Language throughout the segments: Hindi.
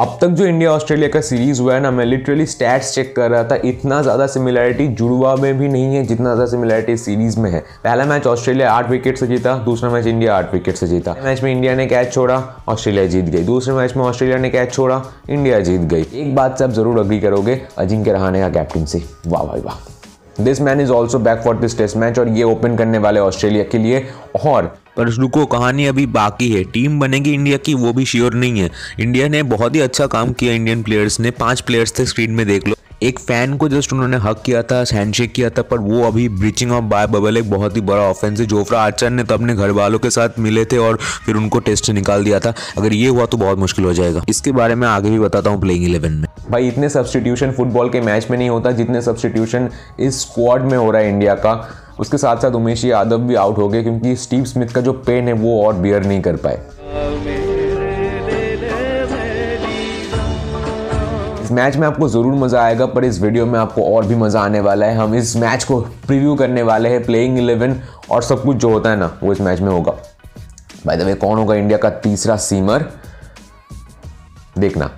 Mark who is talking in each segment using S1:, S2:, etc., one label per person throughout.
S1: अब तक जो इंडिया ऑस्ट्रेलिया का सीरीज़ हुआ है ना, मैं लिटरली स्टैट्स चेक कर रहा था, इतना ज़्यादा सिमिलैरिटी जुड़वा में भी नहीं है, जितना ज़्यादा सिमिलैरिटी सीरीज़ में है। पहला मैच ऑस्ट्रेलिया आठ विकेट से जीता, दूसरा मैच इंडिया आठ विकेट से जीता। मैच में इंडिया ने कैच छोड़ा, ऑस्ट्रेलिया जीत गई। दूसरे मैच में ऑस्ट्रेलिया ने कैच छोड़ा, इंडिया जीत गई। एक बात से आप ज़रूर अग्री करोगे, अजिंक्य रहाने का कैप्टनसी वाह भाई वाह। This man is also back for this test match और ये ओपन करने वाले ऑस्ट्रेलिया के लिए और
S2: पर रुको, कहानी अभी बाकी है। टीम बनेगी इंडिया की, वो भी श्योर नहीं है। इंडिया ने बहुत ही अच्छा काम किया इंडियन प्लेयर्स ने। पाँच प्लेयर्स थे स्क्रीन में, देख लो। एक फ़ैन को जस्ट उन्होंने हक किया था हैंडशेक किया था, पर वो अभी ब्रीचिंग ऑफ़ बाय बबल एक बहुत ही बड़ा ऑफेंस है। जोफ्रा आर्चर ने तो अपने घर वालों के साथ मिले थे और फिर उनको टेस्ट निकाल दिया था। अगर ये हुआ तो बहुत मुश्किल हो जाएगा। इसके बारे में आगे भी बताता हूँ प्लेइंग इलेवन में।
S1: भाई, इतने सब्सटीट्यूशन फुटबॉल के मैच में नहीं होता, जितने सब्सटीट्यूशन इस स्क्वाड में हो रहा है इंडिया का। उसके साथ साथ उमेश यादव भी आउट हो गए, क्योंकि स्टीव स्मिथ का जो पेन है, वो और बियर नहीं कर पाए। इस मैच में आपको ज़रूर मज़ा आएगा, पर इस वीडियो में आपको और भी मज़ा आने वाला है। हम इस मैच को प्रीव्यू करने वाले हैं प्लेइंग इलेवन और सब कुछ जो होता है ना, वो इस मैच में होगा। बाय द वे कौन होगा इंडिया का तीसरा सीमर देखना।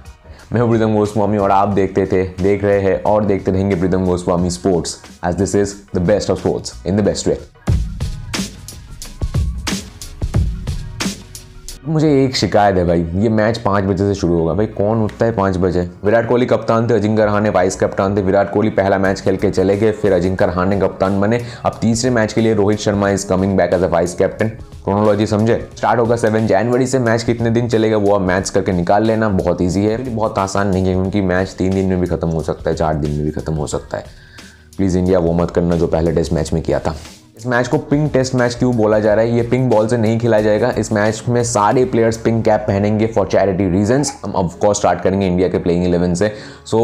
S1: मैं हूँ प्रीतम गोस्वामी और आप देखते थे, देख रहे हैं और देखते रहेंगे Pritam Goswami sports as this is the best of sports in the best way मुझे एक शिकायत है भाई, ये मैच पाँच बजे से शुरू होगा। भाई, कौन उठता है पाँच बजे? विराट कोहली कप्तान थे, अजिंक्य रहाने वाइस कप्तान थे। विराट कोहली पहला मैच खेल के चले गए, फिर अजिंक्य रहाने कप्तान बने। अब तीसरे मैच के लिए Rohit Sharma is coming back as a vice captain chronology समझे? स्टार्ट होगा सेवन जनवरी से। मैच कितने दिन चलेगा वो आप मैच करके निकाल लेना, बहुत ईजी है। बहुत आसान नहीं है, क्योंकि मैच तीन दिन में भी खत्म हो सकता है, चार दिन में भी खत्म हो सकता है। प्लीज़ इंडिया वो मत करना जो पहले टेस्ट मैच में किया था। इस मैच को पिंक टेस्ट मैच क्यों बोला जा रहा है? ये पिंक बॉल से नहीं खेला जाएगा। इस मैच में सारे प्लेयर्स पिंक कैप पहनेंगे फॉर चैरिटी रीजन हम ऑफकोर्स स्टार्ट करेंगे इंडिया के प्लेइंग इलेवन से। So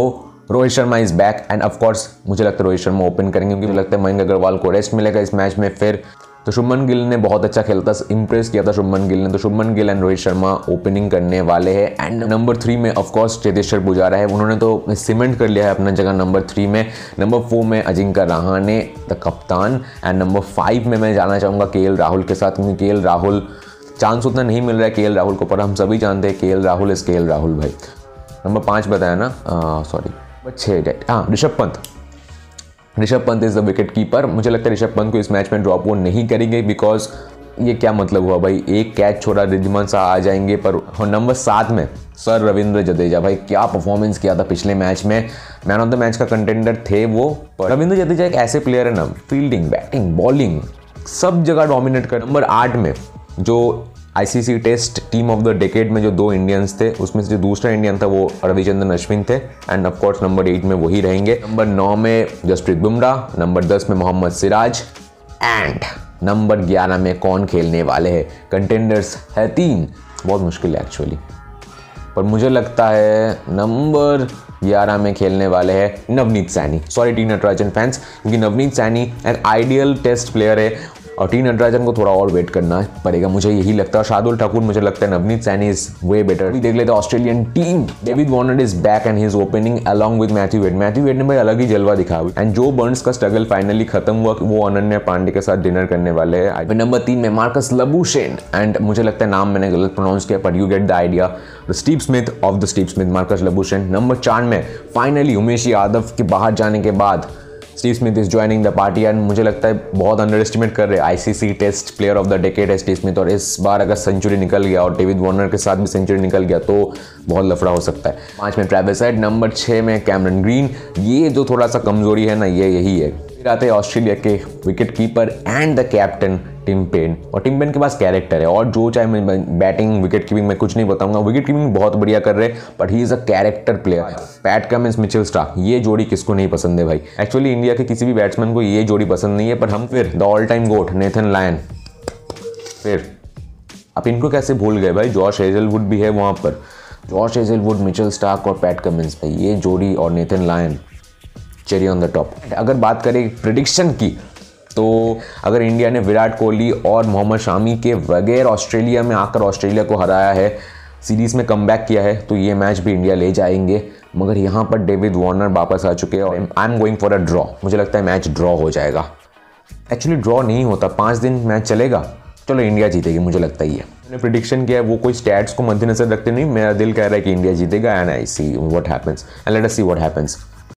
S1: Rohit Sharma is back and of course मुझे लगता है रोहित शर्मा ओपन करेंगे क्योंकि मुझे लगता है मयंक अग्रवाल को रेस्ट मिलेगा इस मैच में। फिर तो शुभमन गिल ने बहुत अच्छा खेलता इंप्रेस किया था शुभमन गिल ने। तो शुभमन गिल एंड रोहित शर्मा ओपनिंग करने वाले हैं। एंड नंबर थ्री में ऑफकोर्स चेतेश्वर पुजारा है। उन्होंने तो सीमेंट कर लिया है अपना जगह नंबर थ्री में। नंबर फोर में अजिंक्य रहाने द कप्तान। एंड नंबर फाइव में मैं जाना चाहूँगा के राहुल के साथ, क्योंकि के राहुल चांस उतना नहीं मिल रहा है के राहुल को, पर हम सभी जानते हैं के राहुल इस के राहुल भाई। नंबर पाँच बताया ना? सॉरी छः डेट हाँ Rishabh Pant. Rishabh Pant is the wicket keeper मुझे लगता है ऋषभ पंत को इस मैच में ड्रॉप वो नहीं करेंगे बिकॉज़ ये क्या मतलब हुआ भाई? एक कैच छोड़ा रिजमान शाह आ जाएँगे, पर नंबर सात में सर रविंद्र जडेजा। भाई, क्या परफॉर्मेंस किया था पिछले मैच में? मैन ऑफ़ द मैच का कंटेंडर थे वो, पर रविंद्र जडेजा एक ऐसे प्लेयर है ना फील्डिंग बैटिंग बॉलिंग सब जगह डोमिनेट कर नंबर आठ में, जो ICC test team of the decade में जो दो इंडियंस थे, उसमें से जो दूसरा इंडियन था वो रविचंद्रन अश्विन थे एंड ऑफकोर्स नंबर एट में वही रहेंगे। नंबर नौ में जसप्रीत बुमराह नंबर दस में मोहम्मद सिराज एंड नंबर ग्यारह में कौन खेलने वाले हैं? कंटेंडर्स है तीन। बहुत मुश्किल है एक्चुअली पर मुझे लगता है नंबर ग्यारह में खेलने वाले हैं Navneet Saini. Sorry T Natarajan fans क्योंकि नवनीत सैनी एक आइडियल टेस्ट प्लेयर है। और टी नटराजन को थोड़ा और वेट करना पड़ेगा। मुझे यही लगता है। शार्दुल ठाकुर, मुझे लगता है Navneet Saini is way better देख लेते हैं Australian team David Warner is back and his opening along with Matthew Wade Matthew Wade ने भाई अलग ही जलवा दिखा। एंड जो बर्न्स का स्ट्रगल फाइनली खत्म हुआ। वो अनन्या पांडे के साथ डिनर करने वाले हैं। नंबर तीन में मार्कस लबूशेन एंड मुझे लगता है नाम मैंने गलत प्रोनाउंस किया but you get the idea the Steve Smith of the Steve Smith Marcus Labuschagne number चार में फाइनली उमेश यादव के बाहर जाने के बाद Steve Smith is joining the party and मुझे लगता है बहुत अंडर एस्टिमेट कर रहे हैं। ICC test player of the decade है स्टीव स्मिथ और इस बार अगर सेंचुरी निकल गया और डेविड वॉर्नर के साथ भी सेंचुरी निकल गया तो बहुत लफड़ा हो सकता है। पाँच में ट्रेवल साइड नंबर छः में कैमरन ग्रीन ये जो थोड़ा सा कमज़ोरी है ना, ये यही है। फिर आते हैं ऑस्ट्रेलिया के wicket keeper and the captain Tim Paine और टिम पेन के पास कैरेक्टर है। और जो चाहे मैं बैटिंग विकेट कीपिंग में कुछ नहीं बताऊँगा। विकेट कीपिंग बहुत बढ़िया कर रहे हैं but he is a character player Pat Cummins Mitchell Starc ये जोड़ी किसको नहीं पसंद है भाई? एक्चुअली इंडिया के किसी भी बैट्समैन को ये जोड़ी पसंद नहीं है पर हम फिर the all time GOAT Nathan Lyon फिर आप इनको कैसे भूल गए भाई? जॉर्ज हेजलवुड भी है वहाँ पर। जॉर्ज हेजलवुड मिचेल स्टार्क और पैट कमिंस भाई, ये जोड़ी और Nathan Lyon cherry on the top अगर बात करें प्रिडिक्शन की तो अगर इंडिया ने विराट कोहली और मोहम्मद शामी के बगैर ऑस्ट्रेलिया में आकर ऑस्ट्रेलिया को हराया है सीरीज़ में कम किया है तो ये मैच भी इंडिया ले जाएँगे। मगर यहाँ पर डेविड वार्नर वापस आ चुके हैं और I am going for a draw मुझे लगता है मैच ड्रॉ हो जाएगा। एक्चुअली ड्रॉ नहीं होता, पाँच दिन मैच चलेगा। चलो इंडिया जीतेगी, मुझे लगता ही है मैंने प्रिडिक्शन किया है, वो कोई स्टैट्स को मद्देनजर रखते नहीं। मेरा दिल कह रहा है कि इंडिया जीतेगा and I see what happens and let see what happens